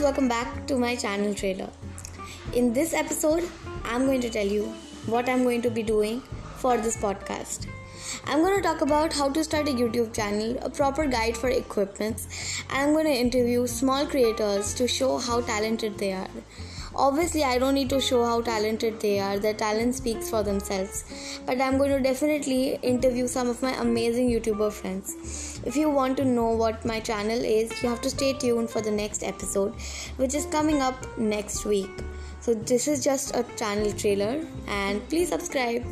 welcome back to my channel trailer. In this episode, I'm going to tell you what I'm going to be doing for this podcast. I'm going to talk about how to start a YouTube channel, a proper guide for equipments, and I'm going to interview small creators to show how talented they are. Obviously, I don't need to show how talented they are, their talent speaks for themselves. But I'm going to definitely interview some of my amazing YouTuber friends. If you want to know what my channel is, you have to stay tuned for the next episode, which is coming up next week. So, this is just a channel trailer, and please subscribe.